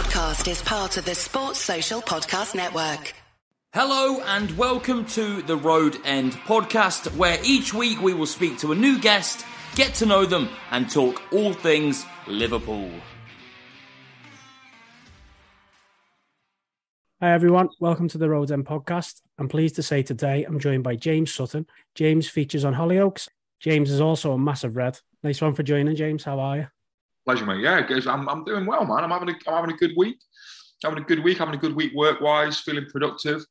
podcast is part of the Sports Social Podcast Network. Hello and welcome to the Road End podcast, where each week we will speak to a new guest, get to know them, and talk all things Liverpool. Hi everyone, welcome to the Road End podcast. I'm pleased to say today I'm joined by James Sutton. James features on Hollyoaks. James is also a massive red. Nice one for joining, James. How are you? Pleasure, mate. Yeah, I'm, I'm doing well, man. I'm having a, I'm having a good week. Having a good week. Having a good week work wise. Feeling productive.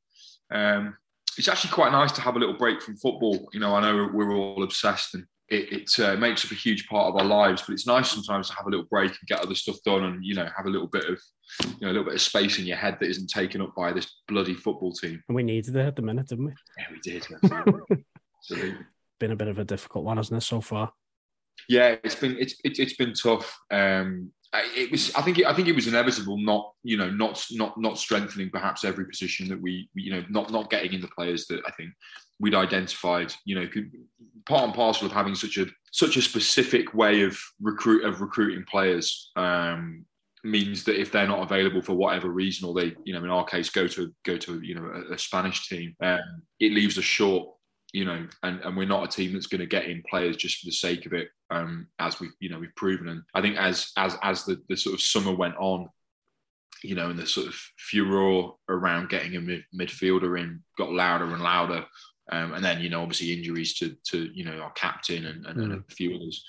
Um, it's actually quite nice to have a little break from football. You know, I know we're all obsessed and it, it uh, makes up a huge part of our lives, but it's nice sometimes to have a little break and get other stuff done and, you know, have a little bit of, you know, a little bit of space in your head that isn't taken up by this bloody football team. And we needed it at the minute, didn't we? Yeah, we did. Absolutely. Been a bit of a difficult one, hasn't it, so far? Yeah, it's been it's it, has been tough. Um, it was I think it, I think it was inevitable not you know not not not strengthening perhaps every position that we you know not not getting in the players that I think we'd identified you know could, part and parcel of having such a such a specific way of recruit of recruiting players um, means that if they're not available for whatever reason or they you know in our case go to go to you know a, a Spanish team um, it leaves us short you know, and, and we're not a team that's going to get in players just for the sake of it, um, as we've you know we've proven. And I think as as as the, the sort of summer went on, you know, and the sort of furor around getting a mid- midfielder in got louder and louder. Um, and then you know obviously injuries to to you know our captain and, and, mm. and a few others.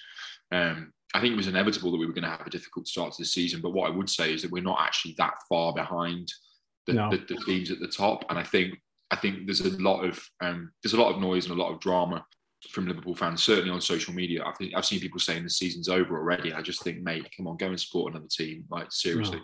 Um, I think it was inevitable that we were going to have a difficult start to the season. But what I would say is that we're not actually that far behind the, no. the, the teams at the top. And I think I think there's a lot of um, there's a lot of noise and a lot of drama from Liverpool fans, certainly on social media. I think I've seen people saying the season's over already. I just think, mate, come on, go and support another team, like seriously.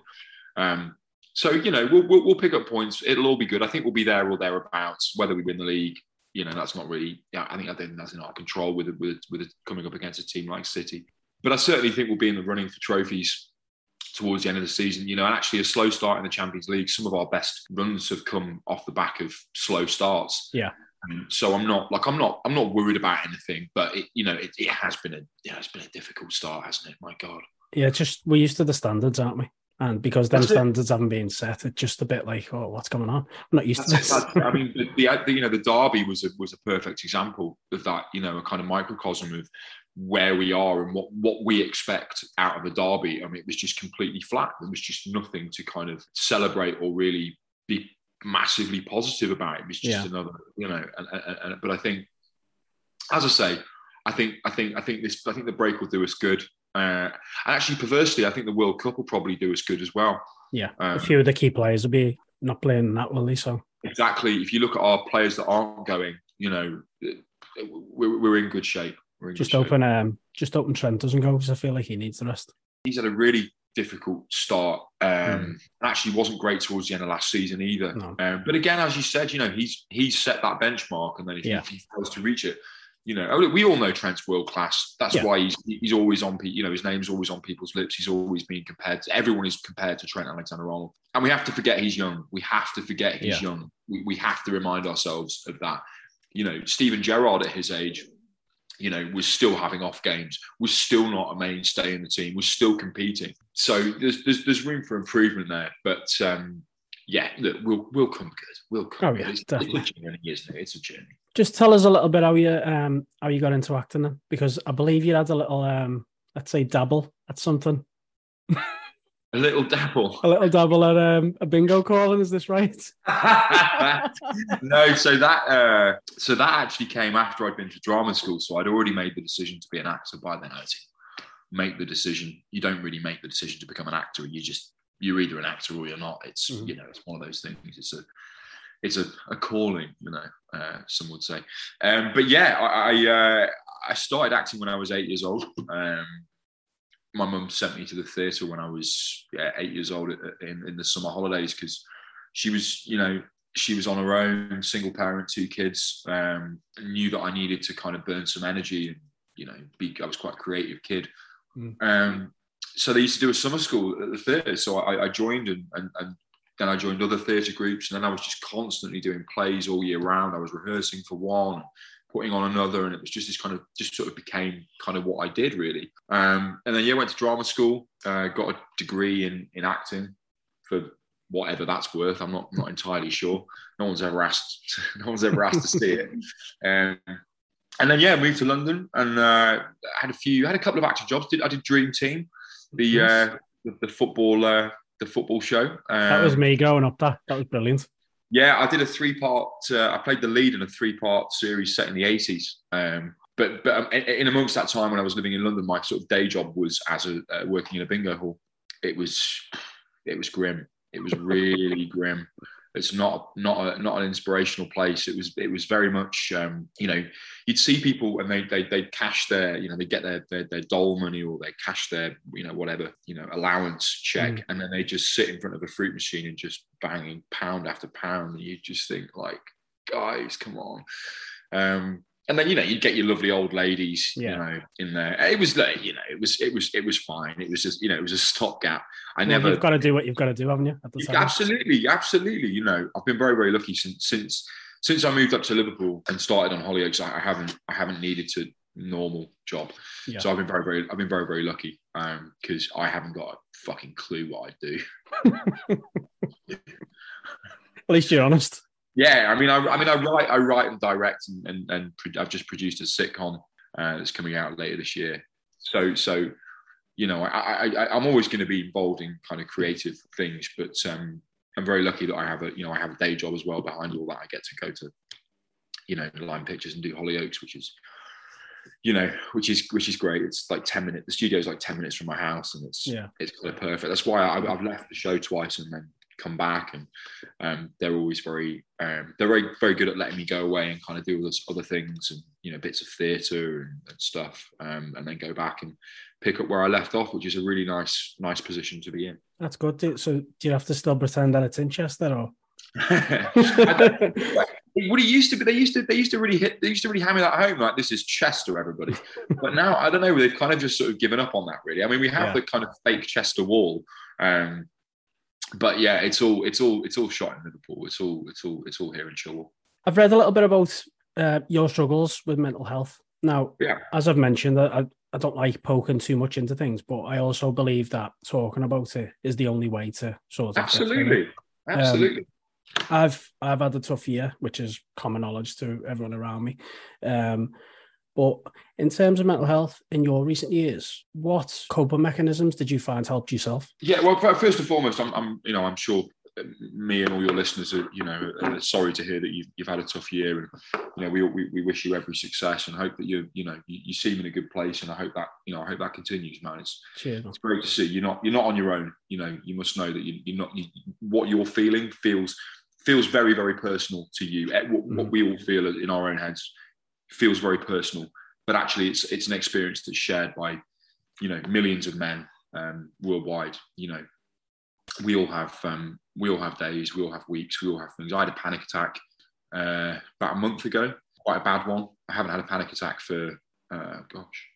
Um, so you know, we'll, we'll, we'll pick up points. It'll all be good. I think we'll be there or thereabouts. Whether we win the league, you know, that's not really. Yeah, I think I think that's in our control with with with coming up against a team like City. But I certainly think we'll be in the running for trophies towards the end of the season. You know, and actually a slow start in the Champions League. Some of our best runs have come off the back of slow starts. Yeah. Um, so I'm not like I'm not I'm not worried about anything, but it, you know it, it has been a yeah it's been a difficult start, hasn't it? My God. Yeah, just we're used to the standards, aren't we? And because them standards haven't been set, it's just a bit like, oh, what's going on? I'm not used That's to this. I mean, the, the, you know the derby was a was a perfect example of that. You know, a kind of microcosm of where we are and what, what we expect out of a derby. I mean, it was just completely flat. There was just nothing to kind of celebrate or really be massively positive about. It was just yeah. another, you know. And, and, and, but I think, as I say, I think I think I think this I think the break will do us good. Uh, and actually, perversely, I think the World Cup will probably do us good as well. Yeah, um, a few of the key players will be not playing that well, so exactly. If you look at our players that aren't going, you know, we're, we're in good shape just open um just open Trent doesn't go because I feel like he needs the rest. He's had a really difficult start. Um, mm. Actually, wasn't great towards the end of last season either. No. Um, but again, as you said, you know he's he's set that benchmark, and then if, yeah. he fails to reach it, you know, we all know Trent's world class. That's yeah. why he's he's always on. You know, his name's always on people's lips. He's always being compared. To, everyone is compared to Trent Alexander-Arnold, and we have to forget he's young. We have to forget he's yeah. young. We, we have to remind ourselves of that. You know, Steven Gerrard at his age you know, was still having off games, was still not a mainstay in the team, was still competing. So there's there's, there's room for improvement there. But um, yeah, look, we'll we'll come good. We'll come. Oh yeah, it's, definitely. It's a journey, isn't it? It's a journey. Just tell us a little bit how you um how you got into acting then, because I believe you had a little um let's say dabble at something. A little dabble. A little dabble at um, a bingo calling. Is this right? no. So that uh, so that actually came after I'd been to drama school. So I'd already made the decision to be an actor by then. I make the decision. You don't really make the decision to become an actor. You just you're either an actor or you're not. It's mm-hmm. you know it's one of those things. It's a it's a, a calling. You know, uh, some would say. Um, but yeah, I I, uh, I started acting when I was eight years old. Um, my mum sent me to the theatre when I was yeah, eight years old in, in the summer holidays because she was, you know, she was on her own, single parent, two kids. Um, knew that I needed to kind of burn some energy and, you know, be. I was quite a creative kid. Mm. Um, so they used to do a summer school at the theatre. So I, I joined and, and, and then I joined other theatre groups, and then I was just constantly doing plays all year round. I was rehearsing for one, putting on another, and it was just this kind of just sort of became kind of what I did really. Um, and then yeah, went to drama school, uh, got a degree in in acting, for whatever that's worth. I'm not not entirely sure. No one's ever asked. No one's ever asked to see it. Um, and then yeah, moved to London and uh, had a few, had a couple of acting jobs. Did I did Dream Team, the uh, the, the football uh, the football show. Um, that was me going up. That that was brilliant. Yeah, I did a three part. Uh, I played the lead in a three part series set in the eighties. Um, but but um, in amongst that time when I was living in London, my sort of day job was as a uh, working in a bingo hall. It was it was grim. It was really grim. It's not not a, not an inspirational place. It was it was very much um, you know you'd see people and they they they cash their you know they get their their, their dole money or they cash their you know whatever you know allowance check mm. and then they just sit in front of a fruit machine and just banging pound after pound and you just think like guys come on. Um, and then you know you'd get your lovely old ladies yeah. you know in there. It was like you know it was it was it was fine. It was just you know it was a stopgap. I well, never you've got to do what you've got to do haven't you absolutely absolutely. You know i've been very very lucky since since since i moved up to liverpool and started on hollyoaks i, I haven't i haven't needed to normal job. Yeah. so i've been very very i've been very very lucky um because i haven't got a fucking clue what i do. At least you're honest yeah, I mean, I, I mean, I write, I write and direct, and and, and I've just produced a sitcom uh, that's coming out later this year. So, so you know, I, I I'm always going to be involved in kind of creative things, but um, I'm very lucky that I have a you know I have a day job as well behind all that. I get to go to you know Lime Pictures and do Hollyoaks, which is you know, which is which is great. It's like ten minutes. The studio is like ten minutes from my house, and it's yeah, it's kind of perfect. That's why I, have left the show twice and then come back and um, they're always very um, they're very very good at letting me go away and kind of do all those other things and you know bits of theatre and, and, stuff um, and then go back and pick up where I left off which is a really nice nice position to be in. That's good. So do you have to still pretend that it's in Chester or? What it used to be they used to they used to really hit they used to really hammer that home like this is Chester everybody. But now I don't know they've kind of just sort of given up on that really. I mean we have yeah. the kind of fake Chester wall um, but yeah, it's all it's all it's all shot in Liverpool. It's all it's all it's all here in Childwall. I've read a little bit about uh, your struggles with mental health. Now, yeah. as I've mentioned, I, I don't like poking too much into things, but I also believe that talking about it is the only way to sort of absolutely, absolutely. Um, I've I've had a tough year, which is common knowledge to everyone around me. Um, but in terms of mental health in your recent years, what coping mechanisms did you find helped yourself? Yeah, well, first and foremost, I'm, I'm you know, I'm sure me and all your listeners are, you know, are sorry to hear that you've, you've had a tough year, and you know, we, we, we wish you every success and hope that you you know you, you seem in a good place, and I hope that you know I hope that continues, man. It's Cheers. it's great to see you're not you're not on your own. You know, you must know that you, you're not you, what you're feeling feels feels very very personal to you. What, mm. what we all feel in our own heads feels very personal, but actually it's it's an experience that's shared by you know millions of men um, worldwide. You know, we all have um, we all have days, we all have weeks, we all have things. I had a panic attack uh, about a month ago, quite a bad one. I haven't had a panic attack for uh, gosh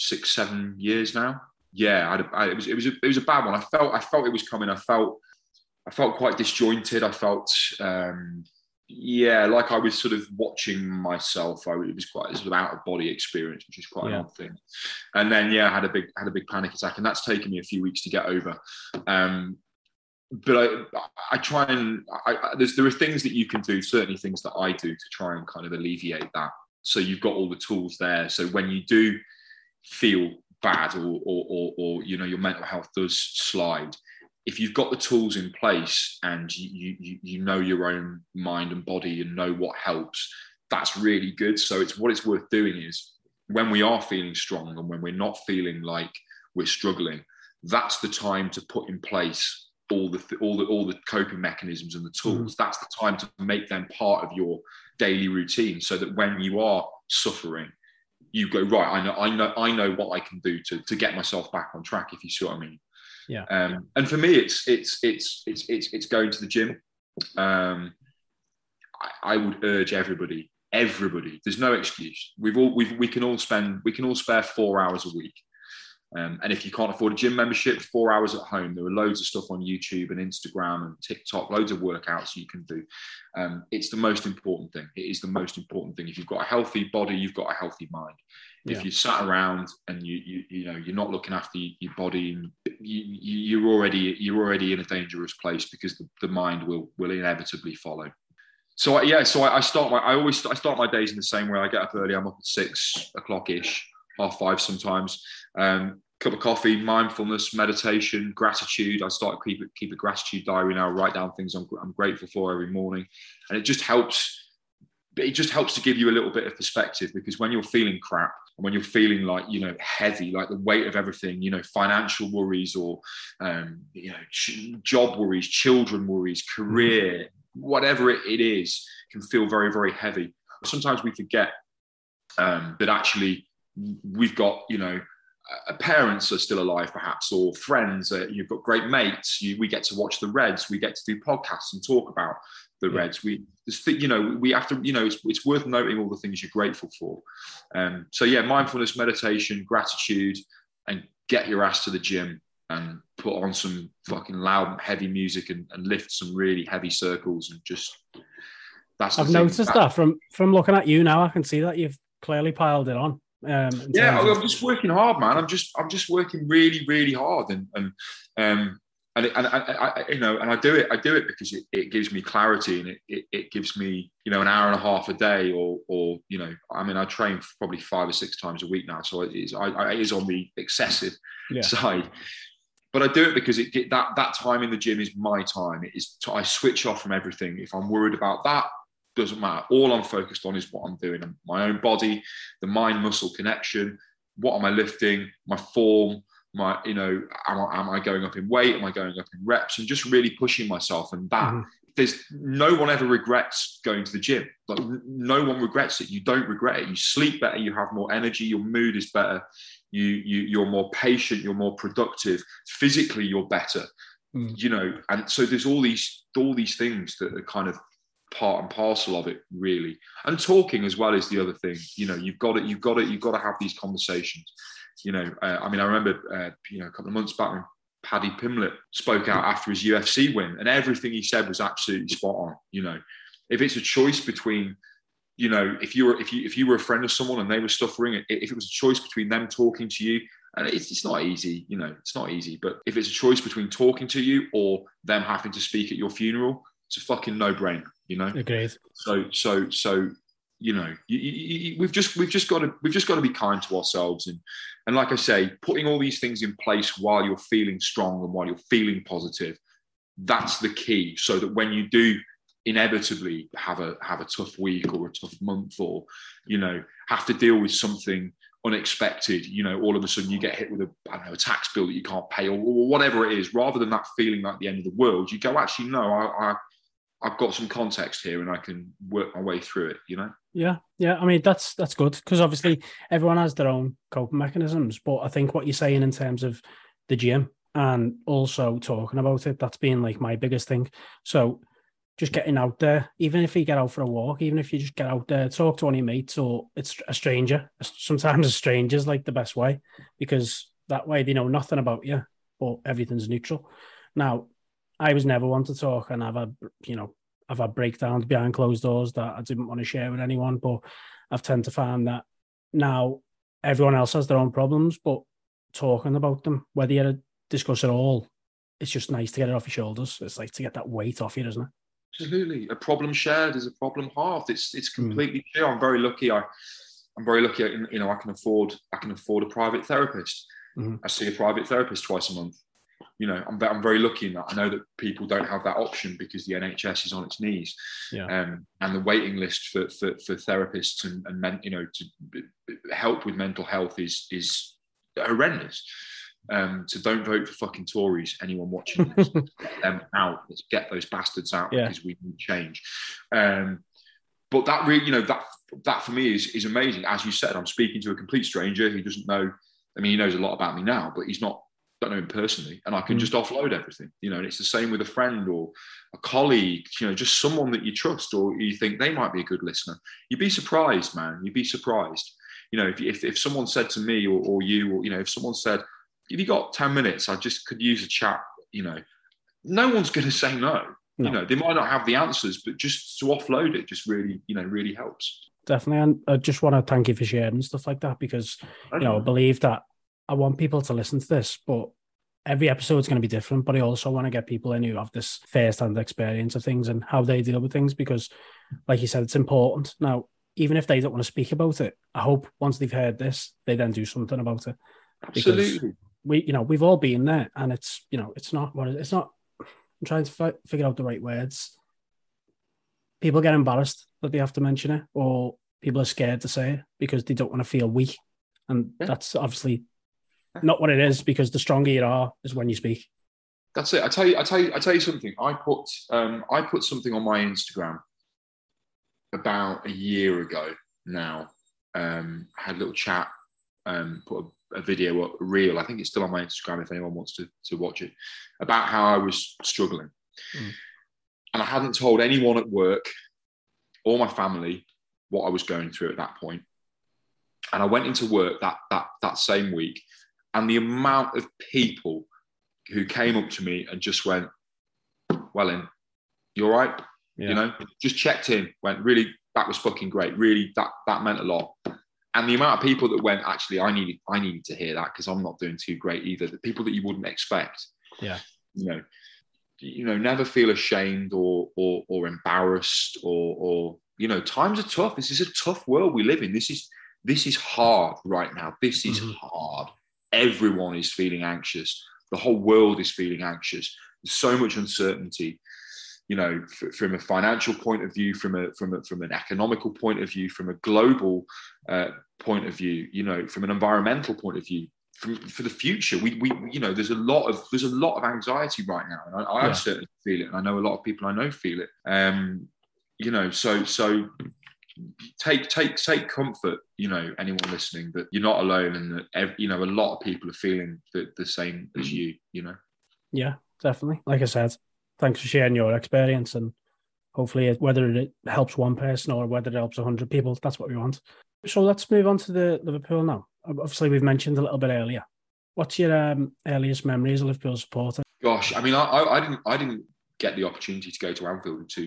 six seven years now. Yeah, I I, it was it was a, it was a bad one. I felt I felt it was coming. I felt I felt quite disjointed. I felt um, yeah, like I was sort of watching myself. I it was quite a sort of out of body experience, which is quite yeah. an odd thing. And then yeah, I had a big had a big panic attack, and that's taken me a few weeks to get over. Um, but I I try and I, I, there are things that you can do, certainly things that I do to try and kind of alleviate that. So you've got all the tools there. So when you do feel bad or or, or, or you know your mental health does slide if you've got the tools in place and you, you you know your own mind and body and know what helps that's really good. So it's what it's worth doing is when we are feeling strong and when we're not feeling like we're struggling that's the time to put in place all the all the all the coping mechanisms and the tools. Mm that's the time to make them part of your daily routine so that when you are suffering you go right i know i know i know what i can do to to get myself back on track if you see what i mean yeah. Um, and for me, it's it's it's it's it's it's going to the gym. Um, I, I would urge everybody, everybody. There's no excuse. We've all we we can all spend we can all spare four hours a week. Um, and if you can't afford a gym membership, four hours at home, there are loads of stuff on YouTube and Instagram and TikTok, loads of workouts you can do. Um, it's the most important thing. It is the most important thing. If you've got a healthy body, you've got a healthy mind. Yeah. If you sat around and you, you you know you're not looking after your body, and you, you're already you're already in a dangerous place because the, the mind will will inevitably follow. So yeah, so I, I start my I always I start my days in the same way. I get up early. I'm up at six o'clock ish half five sometimes. Um, cup of coffee, mindfulness, meditation, gratitude. I start keep a, keep a gratitude diary now. Write down things I'm, I'm grateful for every morning, and it just helps. It just helps to give you a little bit of perspective because when you're feeling crap, and when you're feeling like you know heavy, like the weight of everything, you know, financial worries or um, you know, ch- job worries, children worries, career, whatever it, it is, can feel very very heavy. Sometimes we forget um, that actually we've got you know uh, parents are still alive perhaps or friends uh, you've got great mates you, we get to watch the reds we get to do podcasts and talk about the yeah. reds we you know we have to you know it's, it's worth noting all the things you're grateful for um, so yeah mindfulness meditation gratitude and get your ass to the gym and put on some fucking loud heavy music and, and lift some really heavy circles and just that's I've noticed that, that from from looking at you now I can see that you've clearly piled it on um, yeah, I'm just working hard, man. I'm just I'm just working really, really hard, and and um, and, and, and I, I, you know, and I do it. I do it because it, it gives me clarity, and it, it, it gives me you know an hour and a half a day, or or you know, I mean, I train probably five or six times a week now, so it is I, I it is on the excessive yeah. side. But I do it because it that that time in the gym is my time. It is I switch off from everything. If I'm worried about that, doesn't matter. All I'm focused on is what I'm doing, my own body, the mind muscle connection. What am I lifting? My form, my you know, am I, am I going up in weight? Am I going up in reps? And just really pushing myself. And that mm-hmm. there's no one ever regrets going to the gym. Like no one regrets it. You don't regret it. You sleep better. You have more energy. Your mood is better. You you you're more patient. You're more productive. Physically, you're better. Mm. You know, and so there's all these all these things that are kind of part and parcel of it really and talking as well is the other thing you know you've got it you've got it you've got to have these conversations you know uh, i mean i remember uh, you know a couple of months back when paddy pimblett spoke out after his ufc win and everything he said was absolutely spot on you know if it's a choice between you know if you were if you if you were a friend of someone and they were suffering if it was a choice between them talking to you and it's, it's not easy you know it's not easy but if it's a choice between talking to you or them having to speak at your funeral it's a fucking no-brainer you know. Agreed. So so so you know you, you, we've just we've just got to we've just got to be kind to ourselves and and like I say, putting all these things in place while you're feeling strong and while you're feeling positive, that's the key. So that when you do inevitably have a have a tough week or a tough month or you know have to deal with something unexpected you know all of a sudden you get hit with a I don't know a tax bill that you can't pay or, or whatever it is rather than that feeling like the end of the world you go actually no I, I I've got some context here and I can work my way through it, you know? Yeah, yeah. I mean, that's that's good because obviously everyone has their own coping mechanisms. But I think what you're saying in terms of the gym and also talking about it, that's been like my biggest thing. So just getting out there, even if you get out for a walk, even if you just get out there, talk to your mates or it's a stranger. Sometimes a stranger is like the best way because that way they know nothing about you, but everything's neutral. Now, I was never one to talk, and I've had you know I've had breakdowns behind closed doors that I didn't want to share with anyone. But I've tend to find that now everyone else has their own problems, but talking about them, whether you discuss it all, it's just nice to get it off your shoulders. It's like to get that weight off you, isn't it? Absolutely, a problem shared is a problem halved. It's it's hmm. completely mm. true. I'm very lucky. I I'm very lucky. You know, I can afford I can afford a private therapist. Mm-hmm. I see a private therapist twice a month you know, I'm, I'm very lucky in that. I know that people don't have that option because the NHS is on its knees, yeah. um, and the waiting list for for, for therapists and, and men, you know to help with mental health is is horrendous. Um, so don't vote for fucking Tories. Anyone watching this, get them out. Let's get those bastards out yeah. because we need change. Um, but that really, you know, that that for me is is amazing. As you said, I'm speaking to a complete stranger who doesn't know. I mean, he knows a lot about me now, but he's not don't know him personally, and I can mm. just offload everything. You know, and it's the same with a friend or a colleague. You know, just someone that you trust or you think they might be a good listener. You'd be surprised, man. You'd be surprised. You know, if if, if someone said to me or, or you or you know, if someone said, if you got 10 minutes, I just could use a chat, you know, no one's going to say no. no. You know, they might not have the answers, but just to offload it just really, you know, really helps. Definitely. And I just want to thank you for sharing stuff like that because, you know, I believe that I want people to listen to this, but every episode is going to be different. But I also want to get people in who have this first hand experience of things and how they deal with things because, like you said, it's important. Now, even if they don't want to speak about it, I hope once they've heard this, they then do something about it. Absolutely. Because we, you know, we've all been there, and it's, you know, it's not what it's not. I'm trying to fi- figure out the right words. People get embarrassed that they have to mention it, or people are scared to say it because they don't want to feel weak, and yeah. that's obviously not what it is. Because the stronger you are is when you speak. That's it. I tell you, I tell you, I tell you something. I put, um, I put something on my Instagram about a year ago now. Um, I had a little chat, um, put a, a, video up, a reel. I think it's still on my Instagram if anyone wants to, to watch it, about how I was struggling. Mm. And I hadn't told anyone at work or my family what I was going through at that point. And I went into work that that that same week, and the amount of people who came up to me and just went, "Well, in, you all right? Yeah. You know, just checked in, went really, that was fucking great. Really, that that meant a lot. And the amount of people that went, actually, I needed, I needed to hear that because I'm not doing too great either. The people that you wouldn't expect. Yeah. You know, you know, never feel ashamed or or or embarrassed or or you know, times are tough. This is a tough world we live in. This is this is hard right now. This is mm-hmm. hard. Everyone is feeling anxious. The whole world is feeling anxious. There's so much uncertainty you know, f- from a financial point of view, from a from a, from an economical point of view, from a global uh, point of view, you know, from an environmental point of view, from, for the future, we, we you know, there's a lot of there's a lot of anxiety right now, and I, I yeah. certainly feel it, and I know a lot of people I know feel it. Um, you know, so so take take take comfort you know anyone listening that you're not alone and that you know a lot of people are feeling the, the same as mm. you you know? Yeah definitely. Like i said thanks for sharing your experience and hopefully whether it helps one person or whether it helps 100 people that's what we want. So let's move on to the liverpool now. Obviously we've mentioned a little bit earlier. What's your um, earliest memory as a liverpool supporter? Gosh i mean I, I, I, didn't i didn't get the opportunity to go to anfield until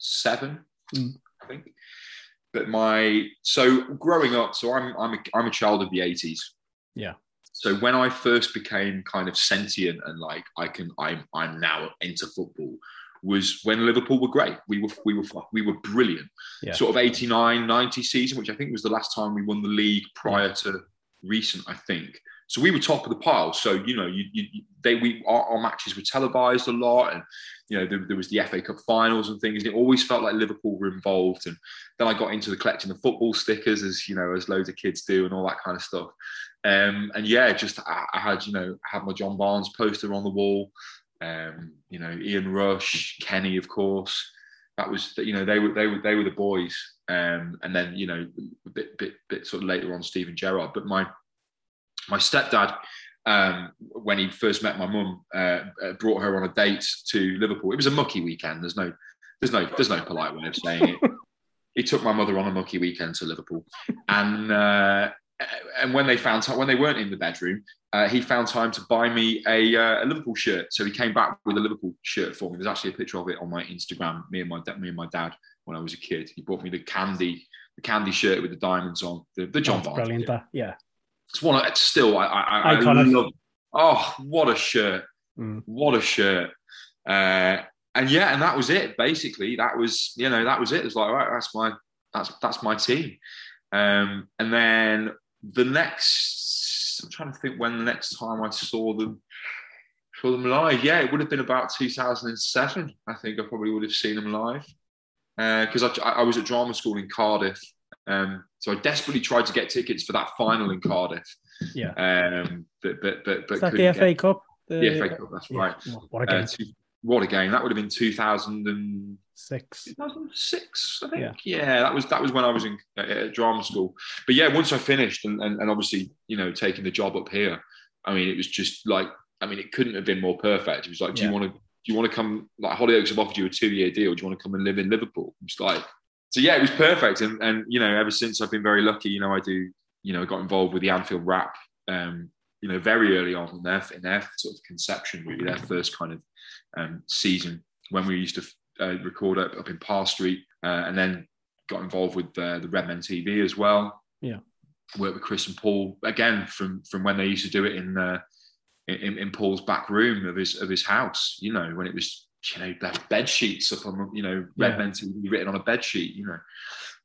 2007 mm. i think but my so growing up so i'm i'm a, I'm a child of the 80s yeah so when I first became kind of sentient and like I can I'm I'm now into football was when Liverpool were great. We were we were we were brilliant. Yeah. Sort of 89 90 season which I think was the last time we won the league prior yeah. to recent I think. So we were top of the pile. So you know, you, you they we our, our, matches were televised a lot, and you know there, there, was the FA Cup finals and things. And it always felt like Liverpool were involved. And then I got into the collecting the football stickers, as you know, as loads of kids do, and all that kind of stuff. Um, and yeah, just I, I, had you know I had my John Barnes poster on the wall. Um, you know, Ian Rush, Kenny, of course. That was you know they were they were they were the boys. Um, and then you know a bit bit bit sort of later on Steven Gerrard. But my my stepdad, um, when he first met my mum, uh, uh, brought her on a date to Liverpool. It was a mucky weekend. There's no, there's no, there's no polite way of saying it. he took my mother on a mucky weekend to Liverpool, and uh, and when they found time, when they weren't in the bedroom, uh, he found time to buy me a, uh, a, Liverpool shirt. So he came back with a Liverpool shirt for me. There's actually a picture of it on my Instagram. Me and my me and my dad when I was a kid. He bought me the candy the candy shirt with the diamonds on the, the John Barnes. Brilliant, yeah. It's one. It's still. I. I, I love. Oh, what a shirt! Mm. What a shirt! Uh, and yeah, and that was it. Basically, that was you know that was it. It was like right, that's my that's that's my team. Um, and then the next, I'm trying to think when the next time I saw them saw them live. Yeah, it would have been about 2007. I think I probably would have seen them live because uh, I, I was at drama school in Cardiff um, so I desperately tried to get tickets for that final in Cardiff. Yeah. Um, but but but but Is that the FA Cup. The, the FA Cup. That's yeah. right. What a game! Uh, two, what a game! That would have been 2006. 2006, I think. Yeah. yeah, that was that was when I was in uh, drama school. But yeah, once I finished and, and and obviously you know taking the job up here, I mean it was just like I mean it couldn't have been more perfect. It was like, do yeah. you want to do you want to come like Hollyoaks have offered you a two year deal? Do you want to come and live in Liverpool? It's like so yeah, it was perfect. And and you know, ever since I've been very lucky. You know, I do you know, got involved with the Anfield Wrap, um, you know, very early on in their in their sort of conception, really, their first kind of um, season when we used to uh, record up, up in Parr Street, uh, and then got involved with uh, the Redmen TV as well. Yeah, worked with Chris and Paul again from from when they used to do it in uh, in, in Paul's back room of his of his house. You know, when it was you know bed sheets up on you know Redmen TV written on a bed sheet. You know.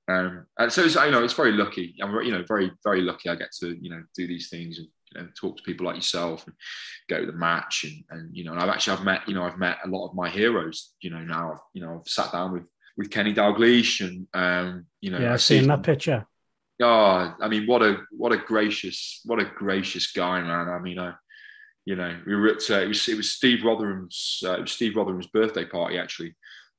Um, and so it's, I know it's very lucky. I'm, you know, very, very lucky. I get to, you know, do these things and you know, talk to people like yourself and go to the match. And, and, you know, and I've actually, I've met, you know, I've met a lot of my heroes, you know, now I've, you know, I've sat down with, with Kenny Dalglish and, um, you know, yeah, I've seen that picture. Oh, I mean, what a, what a gracious, what a gracious guy, man. I mean, I, you know, we were at, uh, it was, it was Steve Rotheram's, uh, it was Steve Rotheram's birthday party actually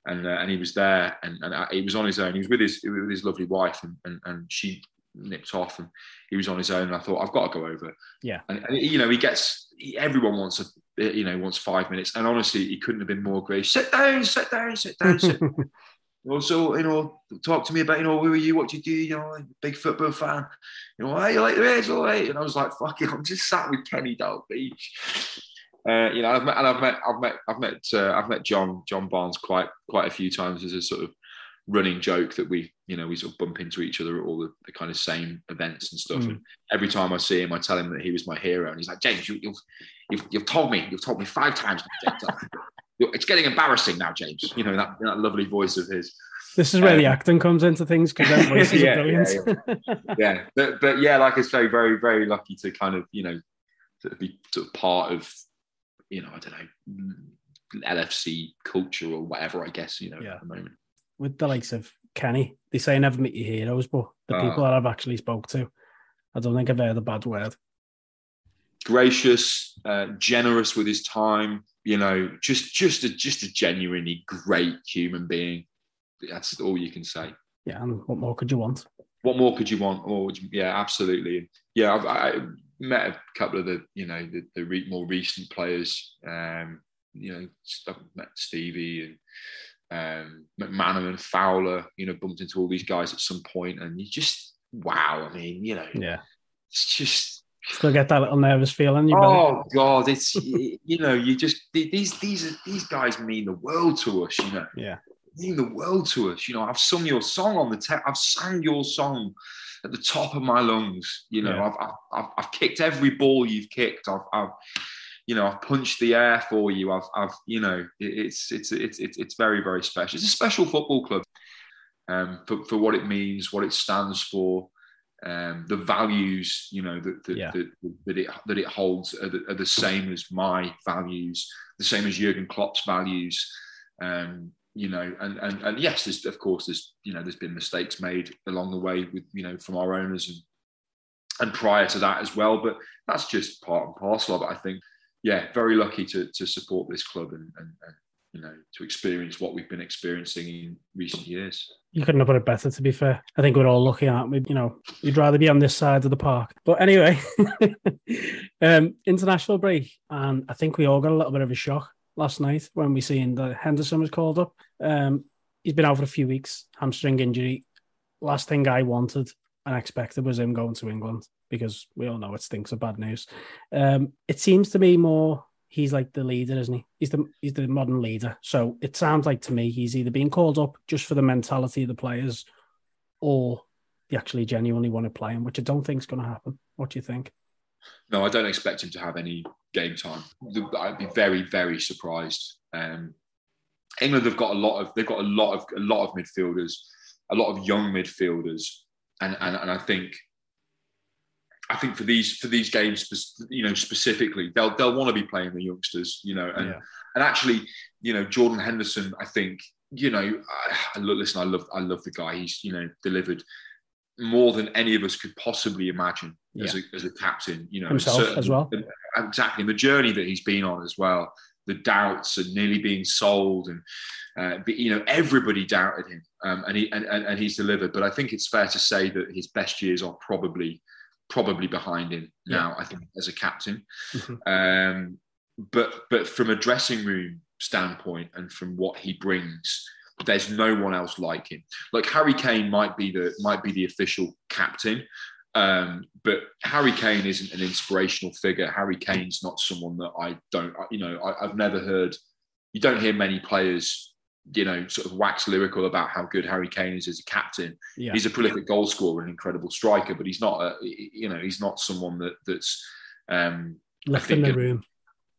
and uh, and he was there, and, and uh, he was on his own. He was with his with his lovely wife, and, and, and she nipped off, and he was on his own. And I thought, I've got to go over. Yeah, and, and you know, he gets he, everyone wants a you know wants five minutes, and honestly, he couldn't have been more gracious. Sit down, sit down, sit down, sit. also, you know, talk to me about, you know, who are you? What do you do? You know, big football fan. You know, hey, you like the Reds, all right? And I was like, fuck it, I'm just sat with Kenny Dalglish. Uh, you know, I've met and I've met I've met I've met uh, I've met John John Barnes quite quite a few times as a sort of running joke that we you know we sort of bump into each other at all the, the kind of same events and stuff. Mm. And every time I see him, I tell him that he was my hero, and he's like, James, you, have you've, you've you've told me you've told me five times. It's getting embarrassing now, James. You know that, that lovely voice of his. This is where um, the acting comes into things because that voice is yeah, brilliant. Yeah, yeah. yeah, but but yeah, like I say, very very lucky to kind of you know to be sort of part of you know, I don't know, LFC culture or whatever, I guess, you know, yeah. at the moment. With the likes of Kenny, they say never meet your heroes, but the uh, people that I've actually spoke to, I don't think I've heard a bad word. Gracious, uh, generous with his time, you know, just just a just a genuinely great human being. That's all you can say. Yeah, and what more could you want? What more could you want? Or yeah, absolutely. Yeah, I've, I, met a couple of the you know the, the re- more recent players. Um, you know, I've met Stevie and um, McManaman, Fowler. You know, bumped into all these guys at some point, and you just wow. I mean, you know, yeah, it's just still get that little nervous feeling. You oh God, it's you know, you just these these these guys mean the world to us. You know, yeah, mean the world to us. You know, I've sung your song on the te- I've sang your song at the top of my lungs. You know, yeah. I've, I've, I've kicked every ball you've kicked. I've, I've, you know, I've punched the air for you. I've, I've, you know, it's, it's, it's, it's, it's very, very special. It's a special football club um, for, for what it means, what it stands for. Um, the values, you know, that that, yeah. that, that, it that it holds are the, are the, same as my values, the same as Jurgen Klopp's values. Um, you know, and and and yes, there's of course there's you know there's been mistakes made along the way with you know from our owners and and prior to that as well, but that's just part and parcel of it. I think, yeah, very lucky to to support this club and and, and you know to experience what we've been experiencing in recent years. You couldn't have put it better, to be fair. I think we're all aren't we? You know, you'd rather be on this side of the park. But anyway, um, international break, and I think we all got a little bit of a shock last night when we seen that Henderson was called up. Um, he's been out for a few weeks, hamstring injury. Last thing I wanted and expected was him going to England because we all know it stinks of bad news. Um, it seems to me more he's like the leader, isn't he? He's the he's the modern leader. So it sounds like to me he's either being called up just for the mentality of the players, or they actually genuinely want to play him, which I don't think is going to happen. What do you think? No, I don't expect him to have any game time. I'd be very, very surprised. Um, England have got a lot of they've got a lot of a lot of midfielders, a lot of young midfielders, and and, and I think I think for these for these games, you know, specifically, they'll they'll want to be playing the youngsters, you know, and yeah. and actually, you know, Jordan Henderson, I think, you know, I, look, listen, I love I love the guy. He's you know delivered more than any of us could possibly imagine yeah. as, a, as a captain. You know, himself as well. Exactly, the journey that he's been on as well, the doubts and nearly being sold, and uh, but, you know everybody doubted him, um, and he and, and, and he's delivered. But I think it's fair to say that his best years are probably probably behind him yeah. now. I think as a captain, mm-hmm. um, but but from a dressing room standpoint and from what he brings there's no one else like him. Like Harry Kane might be the might be the official captain, Um, but Harry Kane isn't an inspirational figure. Harry Kane's not someone that I don't, you know, I, I've never heard. You don't hear many players, you know, sort of wax lyrical about how good Harry Kane is as a captain. Yeah. He's a prolific goal scorer, an incredible striker, but he's not a, you know, he's not someone that that's um, Left in the room.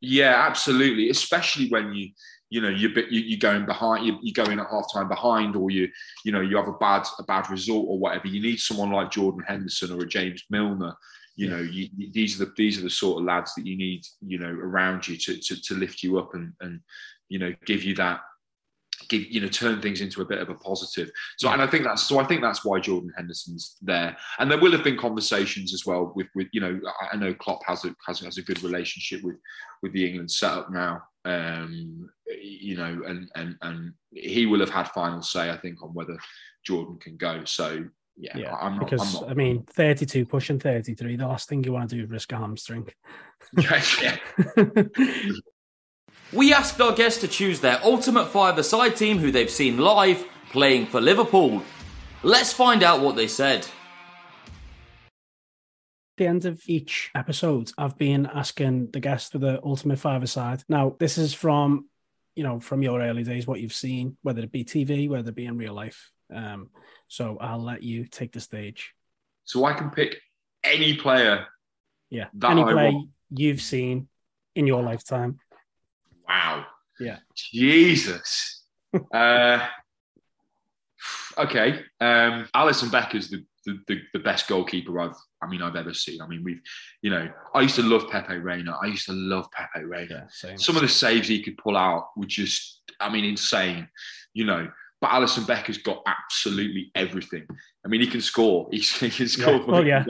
yeah, absolutely. Especially when you, you know, you're you you're going behind, you, you go in at half time behind, or you, you know, you have a bad a bad result or whatever. You need someone like Jordan Henderson or a James Milner. You know, you, you- these are the these are the sort of lads that you need, you know, around you to to, to lift you up and and you know give you that give you know turn things into a bit of a positive. So and i think that's so i think that's why jordan henderson's there. And there will have been conversations as well with with you know i know klopp has a has, has a good relationship with with the england setup now. Um you know and and and he will have had final say i think on whether jordan can go. So yeah, Yeah, i'm not Because i'm not I mean, 32 pushing 33, the last thing you want to do is risk a hamstring. yeah. We asked our guests to choose their ultimate five-a-side team who they've seen live playing for Liverpool. Let's find out what they said. At the end of each episode, I've been asking the guests for the ultimate five aside. Now, this is from, you know, from your early days, what you've seen, whether it be TV, whether it be in real life. Um, so I'll let you take the stage. so i can pick any player Yeah. That Any I play want. you've seen in your lifetime. Wow. Yeah. Jesus. uh, okay. Um, Alisson Becker's the, the, the, the best goalkeeper I've, I mean, I've ever seen. I mean, we've, you know, I used to love Pepe Reina. I used to love Pepe Reina. Yeah. Some of the saves he could pull out were just, I mean, insane, you know. But Alisson Becker's got absolutely everything. I mean, he can score. He's, he can score. Yeah. Oh, yeah.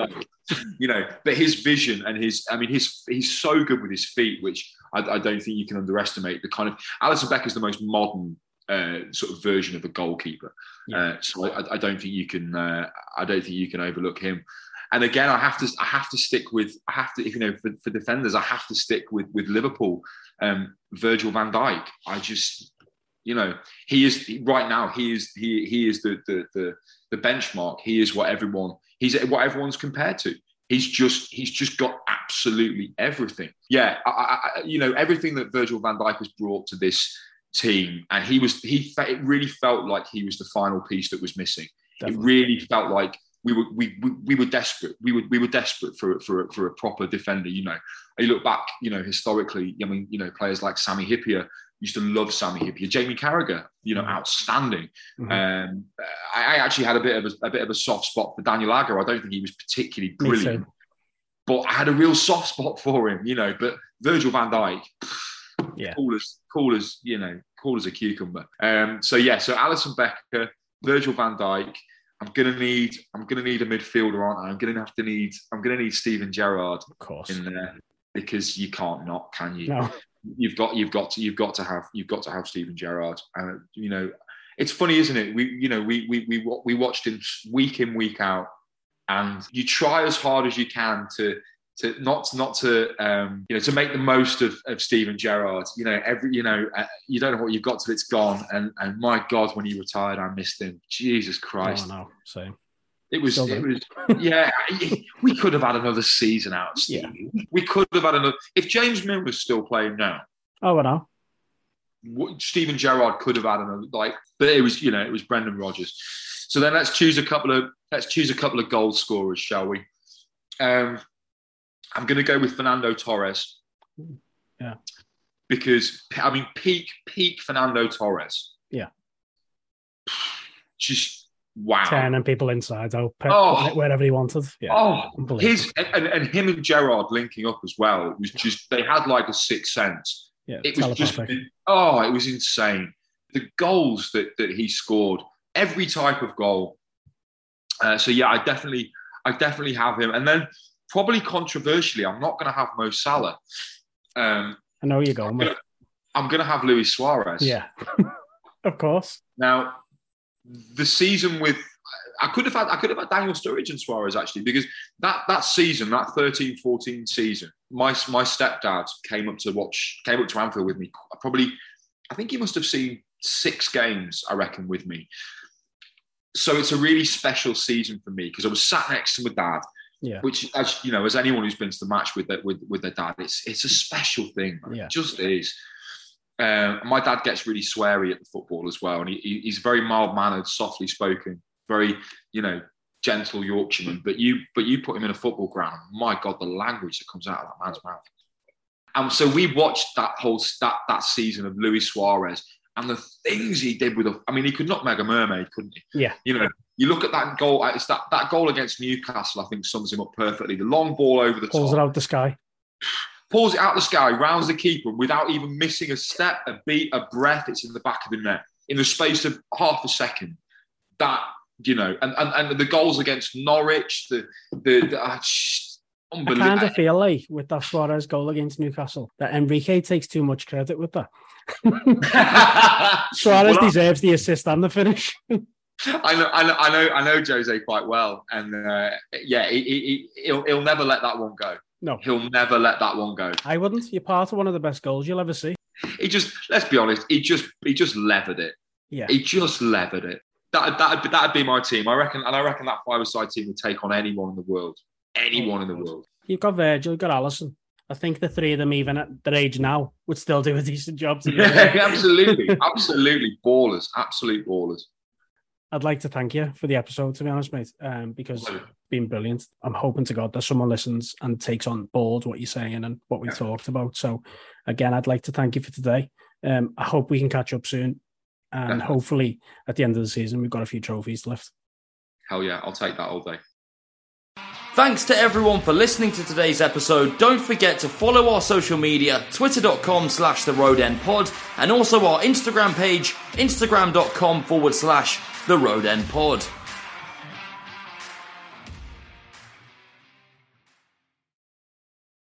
You know, but his vision and his, I mean, his he's so good with his feet, which I, I don't think you can underestimate. The kind of Alisson Becker's the most modern uh, sort of version of a goalkeeper. Yeah. Uh, so I, I don't think you can. Uh, I don't think you can overlook him. And again, I have to. I have to stick with. I have to. You know, for, for defenders, I have to stick with with Liverpool. Um, Virgil Van Dijk. I just, you know, he is right now. He is. He he is the the the, the benchmark. He is what everyone. He's what everyone's compared to. He's just. He's just got absolutely everything. Yeah. I, I, you know, everything that Virgil Van Dijk has brought to this team, and he was. He. It really felt like he was the final piece that was missing. It really felt like we were we, we, we were desperate. We were we were desperate for for for a proper defender. You know, you look back. You know, historically, I mean, you know, players like Sami Hyypiä used to love Sami Hyypiä. Jamie Carragher, you know, outstanding. Mhm. Um, I, I actually had a bit of a, a bit of a soft spot for Daniel Agger. I don't think he was particularly brilliant, but I had a real soft spot for him. You know, but Virgil Van Dijk, Yeah. cool as cool as you know, cool as a cucumber. Um, so yeah, so Alisson Becker, Virgil Van Dijk. I'm gonna need I'm gonna need a midfielder, aren't I? I'm gonna have to need I'm gonna need Steven Gerrard Of course. in there because you can't not, can you? No. You've got you've got to you've got to have you've got to have Steven Gerrard. Uh, you know, it's funny, isn't it? We you know we we we we watched him week in week out, and you try as hard as you can to to not not to um, you know to make the most of, of Steven Gerrard. You know every you know uh, you don't know what you've got till it's gone. And and my God, when he retired, I missed him. Jesus Christ, Oh, no. Same. It was Still it was yeah. we could have had another season out. Steve. We could have had another. If James Milner's still playing now, Oh, no. what- Steven Gerrard could have had another like, but it was you know it was Brendan Rodgers. So then let's choose a couple of let's choose a couple of goal scorers, shall we? Um, I'm going to go with Fernando Torres. Yeah. Because I mean, peak peak Fernando Torres. Yeah. Just wow. Turning people inside out, Oh. wherever he wanted. Yeah. Oh, his and, and him and Gerrard linking up as well. It was just they had like a sixth sense. yeah. It was just oh, it was insane. The goals that that he scored, every type of goal. Uh, so yeah, I definitely, I definitely have him. And then probably controversially, I'm not going to have Mo Salah. Um, I know you're going. I'm going to have Luis Suarez. Yeah. of course. Now, the season with I could have had I could have had Daniel Sturridge and Suarez actually because that that season that 13-14 season my my stepdad came up to watch came up to Anfield with me probably I think he must have seen six games I reckon with me so it's a really special season for me because I was sat next to my dad Yeah. Which, as you know, as anyone who's been to the match with their, with, with their dad, it's it's a special thing. Yeah. It just is. Um, my dad gets really sweary at the football as well, and he, he- he's very mild mannered, softly spoken, very you know gentle Yorkshireman. But you but you put him in a football ground, my God, the language that comes out of that man's mouth. And so we watched that whole that that season of Luis Suarez and the things he did with a. I mean, he could not make a mermaid, couldn't he? Yeah. You know, you look at that goal. It's that that goal against Newcastle. I think sums him up perfectly. The long ball over the Pulls top it out the sky. pulls it out of the sky, rounds the keeper without even missing a step, a beat, a breath. It's in the back of the net in the space of half a second. That you know, and and, and the goals against Norwich, the the, the uh, sh- I kind unbelievable. of feel like with that Suarez goal against Newcastle that Enrique takes too much credit with that. Suarez Well, deserves the assist and the finish. I know, I know, I know, I know Jose quite well, and uh, yeah, he, he, he- he'll he'll never let that one go. No. He'll never let that one go. I wouldn't. You're part of one of the best goals you'll ever see. He just, let's be honest, he just he just levered it. Yeah. He just levered it. That that'd, be- that'd be my team. I reckon, and I reckon that five-a-side team would take on anyone in the world. Anyone in the world. You've got Virgil, you've got Alisson. I think the three of them, even at their age now, would still do a decent job. Yeah, absolutely, absolutely ballers, absolute ballers. I'd like to thank you for the episode, to be honest, mate, um, because Pleasure. Been brilliant. I'm hoping to God that someone listens and takes on board what you're saying and what we talked about. So, again, I'd like to thank you for today. Um, I hope we can catch up soon. And Definitely. hopefully, at the end of the season, we've got a few trophies left. Hell yeah, I'll take that all day. Thanks to everyone for listening to today's episode. Don't forget to follow our social media, twitter.com slash the road end pod, and also our Instagram page, instagram.com forward slash the road end pod.